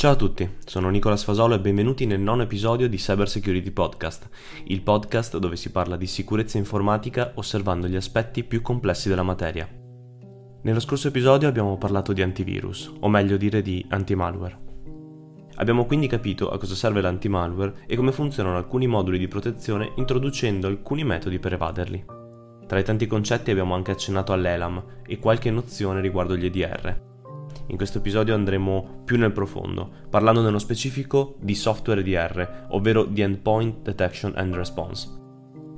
Ciao a tutti, sono Nicola Sfasolo e benvenuti nel nono episodio di Cyber Security Podcast, il podcast dove si parla di sicurezza informatica osservando gli aspetti più complessi della materia. Nello scorso episodio abbiamo parlato di antivirus, o meglio dire di anti-malware. Abbiamo quindi capito a cosa serve l'anti-malware e come funzionano alcuni moduli di protezione introducendo alcuni metodi per evaderli. Tra i tanti concetti abbiamo anche accennato all'ELAM e qualche nozione riguardo gli EDR, in questo episodio andremo più nel profondo, parlando nello specifico di software EDR, ovvero di Endpoint Detection and Response.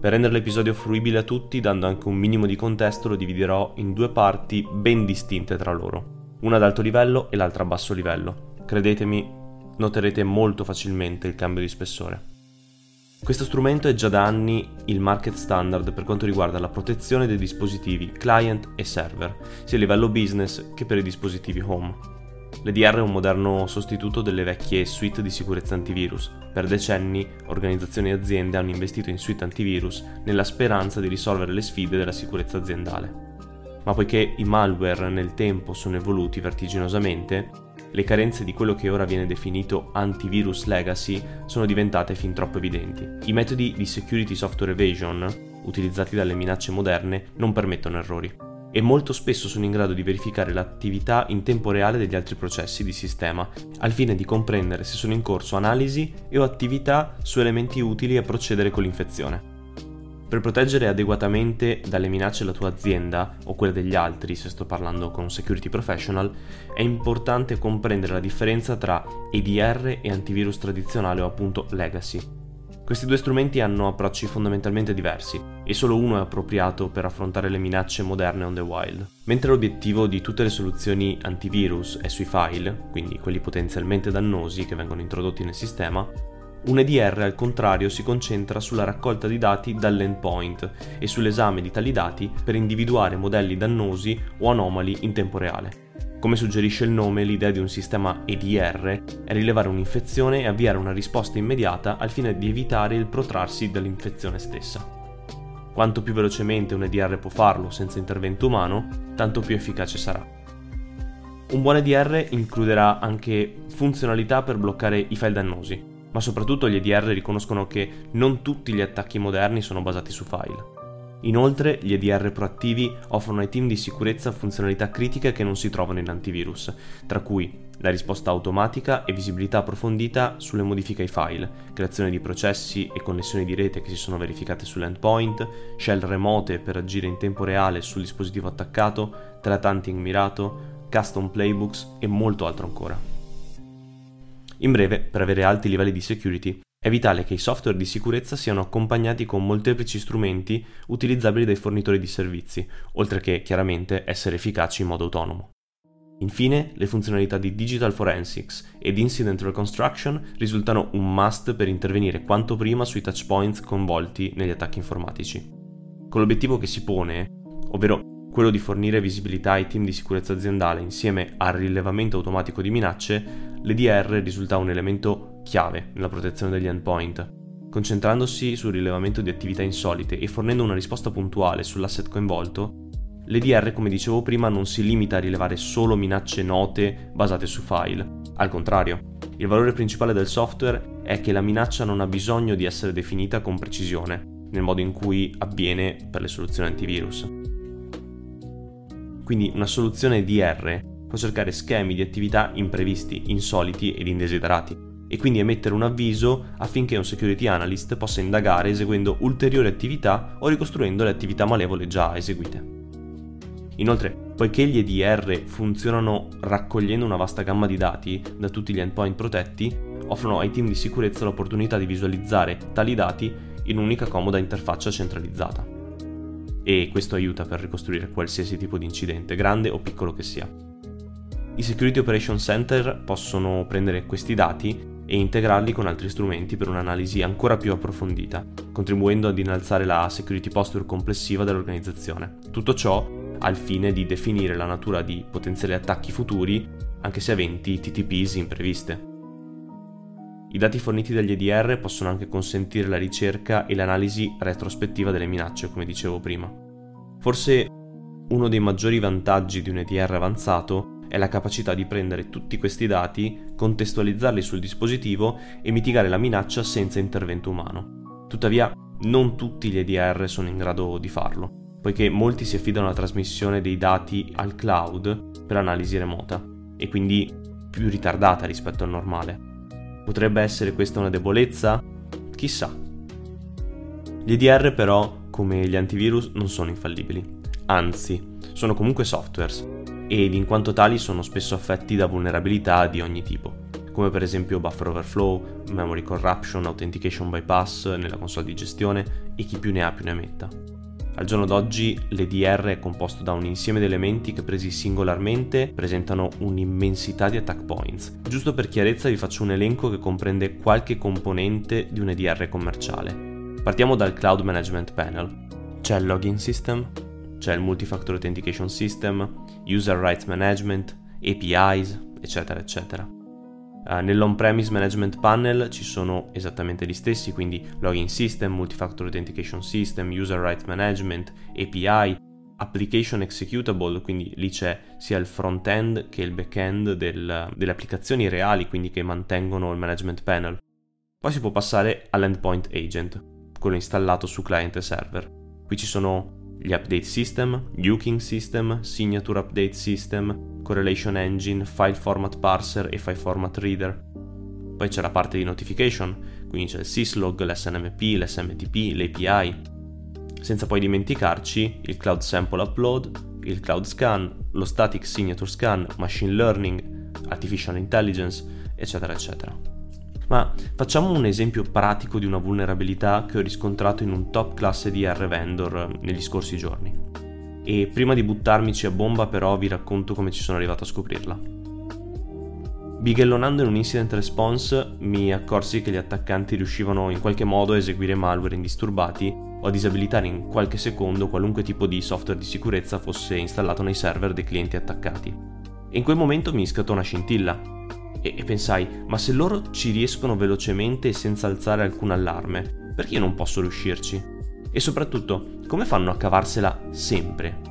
Per rendere l'episodio fruibile a tutti, dando anche un minimo di contesto, lo dividerò in due parti ben distinte tra loro, una ad alto livello e l'altra a basso livello. Credetemi, noterete molto facilmente il cambio di spessore. Questo strumento è già da anni il market standard per quanto riguarda la protezione dei dispositivi client e server, sia a livello business che per i dispositivi home. L'EDR è un moderno sostituto delle vecchie suite di sicurezza antivirus. Per decenni organizzazioni e aziende hanno investito in suite antivirus nella speranza di risolvere le sfide della sicurezza aziendale. Ma poiché i malware nel tempo sono evoluti vertiginosamente, le carenze di quello che ora viene definito antivirus legacy sono diventate fin troppo evidenti. I metodi di security software evasion, utilizzati dalle minacce moderne, non permettono errori e molto spesso sono in grado di verificare l'attività in tempo reale degli altri processi di sistema, al fine di comprendere se sono in corso analisi e o attività su elementi utili a procedere con l'infezione. Per proteggere adeguatamente dalle minacce la tua azienda o quella degli altri, se sto parlando con un security professional, è importante comprendere la differenza tra EDR e antivirus tradizionale o appunto legacy. Questi due strumenti hanno approcci fondamentalmente diversi e solo uno è appropriato per affrontare le minacce moderne on the wild. Mentre l'obiettivo di tutte le soluzioni antivirus è sui file, quindi quelli potenzialmente dannosi che vengono introdotti nel sistema, un EDR al contrario si concentra sulla raccolta di dati dall'endpoint e sull'esame di tali dati per individuare modelli dannosi o anomali in tempo reale. Come suggerisce il nome, l'idea di un sistema EDR è rilevare un'infezione e avviare una risposta immediata al fine di evitare il protrarsi dell'infezione stessa. Quanto più velocemente un EDR può farlo senza intervento umano, tanto più efficace sarà. Un buon EDR includerà anche funzionalità per bloccare i file dannosi, ma soprattutto gli EDR riconoscono che non tutti gli attacchi moderni sono basati su file. Inoltre, gli EDR proattivi offrono ai team di sicurezza funzionalità critiche che non si trovano in antivirus, tra cui la risposta automatica e visibilità approfondita sulle modifiche ai file, creazione di processi e connessioni di rete che si sono verificate sull'endpoint, shell remote per agire in tempo reale sul dispositivo attaccato, threat mirato, custom playbooks e molto altro ancora. In breve, per avere alti livelli di security, è vitale che i software di sicurezza siano accompagnati con molteplici strumenti utilizzabili dai fornitori di servizi, oltre che chiaramente essere efficaci in modo autonomo. Infine, le funzionalità di Digital Forensics ed Incident Reconstruction risultano un must per intervenire quanto prima sui touchpoints coinvolti negli attacchi informatici. Con l'obiettivo che si pone, ovvero quello di fornire visibilità ai team di sicurezza aziendale insieme al rilevamento automatico di minacce, l'EDR risulta un elemento chiave nella protezione degli endpoint. Concentrandosi sul rilevamento di attività insolite e fornendo una risposta puntuale sull'asset coinvolto, l'EDR, come dicevo prima, non si limita a rilevare solo minacce note basate su file. Al contrario, il valore principale del software è che la minaccia non ha bisogno di essere definita con precisione, nel modo in cui avviene per le soluzioni antivirus. Quindi una soluzione EDR può cercare schemi di attività imprevisti, insoliti ed indesiderati e quindi emettere un avviso affinché un security analyst possa indagare eseguendo ulteriori attività o ricostruendo le attività malevole già eseguite. Inoltre, poiché gli EDR funzionano raccogliendo una vasta gamma di dati da tutti gli endpoint protetti, offrono ai team di sicurezza l'opportunità di visualizzare tali dati in un'unica comoda interfaccia centralizzata. E questo aiuta per ricostruire qualsiasi tipo di incidente, grande o piccolo che sia. I Security Operation Center possono prendere questi dati e integrarli con altri strumenti per un'analisi ancora più approfondita, contribuendo ad innalzare la security posture complessiva dell'organizzazione. Tutto ciò al fine di definire la natura di potenziali attacchi futuri, anche se aventi TTPs impreviste. I dati forniti dagli EDR possono anche consentire la ricerca e l'analisi retrospettiva delle minacce, come dicevo prima. Forse uno dei maggiori vantaggi di un EDR avanzato è la capacità di prendere tutti questi dati, contestualizzarli sul dispositivo e mitigare la minaccia senza intervento umano. Tuttavia, non tutti gli EDR sono in grado di farlo, poiché molti si affidano alla trasmissione dei dati al cloud per analisi remota e quindi più ritardata rispetto al normale. Potrebbe essere questa una debolezza? Chissà. Gli EDR però, come gli antivirus, non sono infallibili. Anzi, sono comunque softwares ed in quanto tali sono spesso affetti da vulnerabilità di ogni tipo, come per esempio buffer overflow, memory corruption, authentication bypass nella console di gestione e chi più ne ha più ne metta. Al giorno d'oggi l'EDR è composto da un insieme di elementi che presi singolarmente presentano un'immensità di attack points. Giusto per chiarezza vi faccio un elenco che comprende qualche componente di un EDR commerciale. Partiamo dal Cloud Management Panel. C'è il Login System, c'è il Multifactor Authentication System, User Rights Management, APIs, eccetera, eccetera. Uh, Nell'on-premise management panel ci sono esattamente gli stessi, quindi login system, multifactor authentication system, user rights management, API, application executable, quindi lì c'è sia il front-end che il back-end del, delle applicazioni reali, quindi che mantengono il management panel. Poi si può passare all'endpoint agent, quello installato su client e server. Qui ci sono gli update system, Uking system, signature update system, correlation engine, file format parser e file format reader. Poi c'è la parte di notification, quindi c'è il syslog, l'SNMP, l'SMTP, l'API. Senza poi dimenticarci il cloud sample upload, il cloud scan, lo static signature scan, machine learning, artificial intelligence, eccetera, eccetera. Ma facciamo un esempio pratico di una vulnerabilità che ho riscontrato in un top classe di R vendor negli scorsi giorni. E prima di buttarmici a bomba però vi racconto come ci sono arrivato a scoprirla. Bighellonando in un incident response mi accorsi che gli attaccanti riuscivano in qualche modo a eseguire malware indisturbati o a disabilitare in qualche secondo qualunque tipo di software di sicurezza fosse installato nei server dei clienti attaccati. E in quel momento mi scattò una scintilla e, e pensai, ma se loro ci riescono velocemente e senza alzare alcun allarme, perché io non posso riuscirci? E soprattutto, come fanno a cavarsela sempre?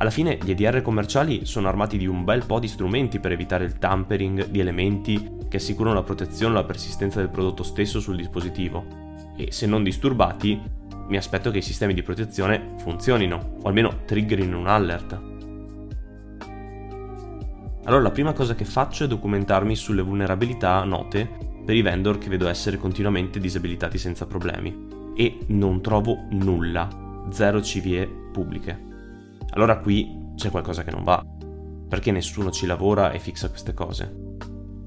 Alla fine gli EDR commerciali sono armati di un bel po' di strumenti per evitare il tampering di elementi che assicurano la protezione o la persistenza del prodotto stesso sul dispositivo. E se non disturbati, mi aspetto che i sistemi di protezione funzionino, o almeno triggerino un alert. Allora la prima cosa che faccio è documentarmi sulle vulnerabilità note per i vendor che vedo essere continuamente disabilitati senza problemi e non trovo nulla, zero CVE pubbliche. Allora qui c'è qualcosa che non va, perché nessuno ci lavora e fixa queste cose.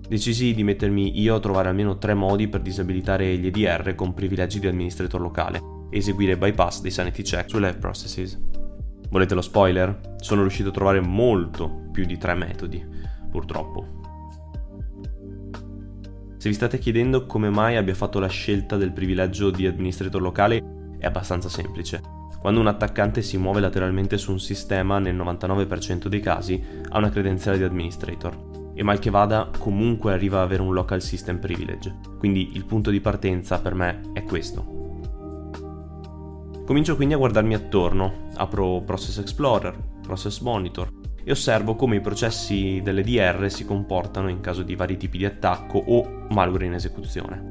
Decisi di mettermi io a trovare almeno tre modi per disabilitare gli EDR con privilegi di amministrator locale e eseguire bypass dei sanity check su live processes. Volete lo spoiler? Sono riuscito a trovare molto più di tre metodi, purtroppo. Se vi state chiedendo come mai abbia fatto la scelta del privilegio di administrator locale, è abbastanza semplice. Quando un attaccante si muove lateralmente su un sistema, nel 99% dei casi ha una credenziale di administrator e mal che vada comunque arriva ad avere un local system privilege. Quindi il punto di partenza per me è questo. Comincio quindi a guardarmi attorno, apro Process Explorer, Process Monitor e osservo come i processi dell'EDR si comportano in caso di vari tipi di attacco o malware in esecuzione.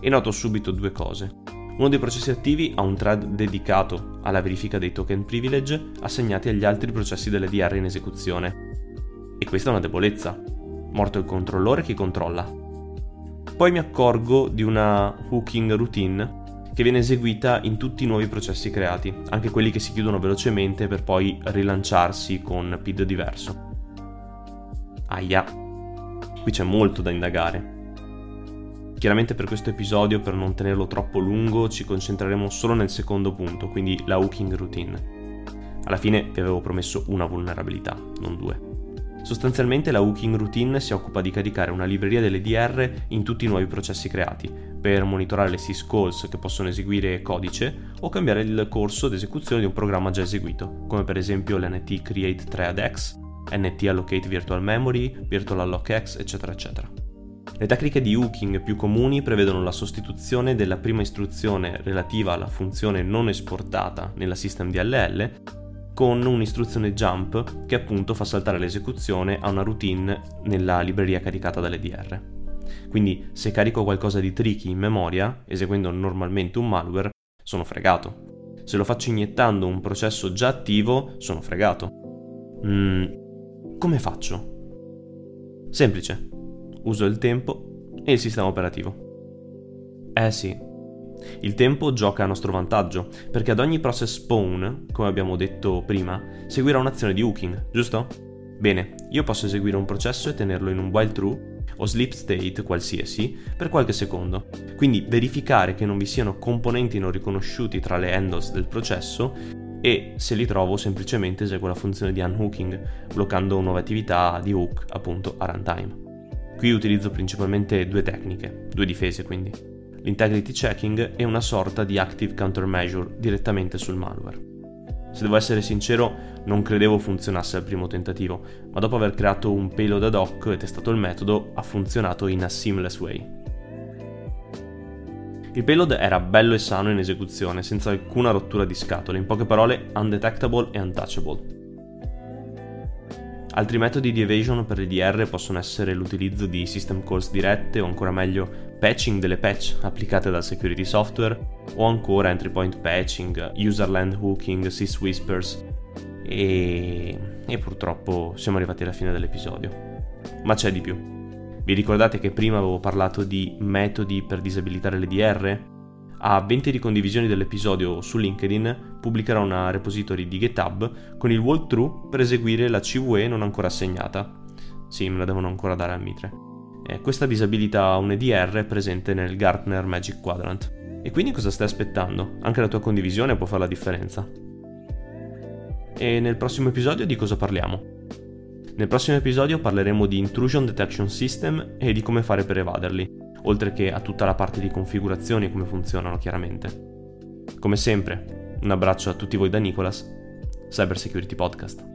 E noto subito due cose. Uno dei processi attivi ha un thread dedicato alla verifica dei token privilege assegnati agli altri processi dell'EDR in esecuzione. E questa è una debolezza. Morto il controllore chi controlla. Poi mi accorgo di una hooking routine che viene eseguita in tutti i nuovi processi creati, anche quelli che si chiudono velocemente per poi rilanciarsi con PID diverso. Aia, qui c'è molto da indagare. Chiaramente per questo episodio, per non tenerlo troppo lungo, ci concentreremo solo nel secondo punto, quindi la hooking routine. Alla fine vi avevo promesso una vulnerabilità, non due. Sostanzialmente la hooking routine si occupa di caricare una libreria dell'EDR in tutti i nuovi processi creati, per monitorare le syscalls che possono eseguire codice o cambiare il corso d'esecuzione di un programma già eseguito, come per esempio l'NT Create Thread-X, NT Allocate Virtual Memory, Virtual Alloc-X, eccetera eccetera. Le tecniche di hooking più comuni prevedono la sostituzione della prima istruzione relativa alla funzione non esportata nella system DLL con un'istruzione jump che appunto fa saltare l'esecuzione a una routine nella libreria caricata dall'EDR. Quindi se carico qualcosa di tricky in memoria, eseguendo normalmente un malware, sono fregato. Se lo faccio iniettando un processo già attivo, sono fregato. Mm, come faccio? Semplice. Uso il tempo e il sistema operativo. Eh sì, il tempo gioca a nostro vantaggio, perché ad ogni process spawn, come abbiamo detto prima, seguirà un'azione di hooking, giusto? Bene, io posso eseguire un processo e tenerlo in un while true o sleep state qualsiasi per qualche secondo. Quindi verificare che non vi siano componenti non riconosciuti tra le handles del processo e se li trovo semplicemente eseguo la funzione di unhooking, bloccando nuove attività di hook appunto a runtime. Qui utilizzo principalmente due tecniche, due difese quindi l'integrity checking e una sorta di active countermeasure direttamente sul malware. Se devo essere sincero, non credevo funzionasse al primo tentativo, ma dopo aver creato un payload ad hoc e testato il metodo, ha funzionato in a seamless way. Il payload era bello e sano in esecuzione, senza alcuna rottura di scatole, in poche parole undetectable e untouchable. Altri metodi di evasion per l'EDR possono essere l'utilizzo di system calls dirette o ancora meglio patching delle patch applicate dal security software o ancora entry point patching, userland hooking, syswhispers e... e purtroppo siamo arrivati alla fine dell'episodio. Ma c'è di più. Vi ricordate che prima avevo parlato di metodi per disabilitare l'EDR? A 20 ricondivisioni dell'episodio su LinkedIn pubblicherò una repository di GitHub con il walkthrough per eseguire la CVE non ancora assegnata. Sì, me la devono ancora dare a Mitre. Eh, questa disabilita un EDR presente nel Gartner Magic Quadrant. E quindi cosa stai aspettando? Anche la tua condivisione può fare la differenza. E nel prossimo episodio di cosa parliamo? Nel prossimo episodio parleremo di Intrusion Detection System e di come fare per evaderli oltre che a tutta la parte di configurazione e come funzionano chiaramente. Come sempre, un abbraccio a tutti voi da Nicolas, Cyber Security Podcast.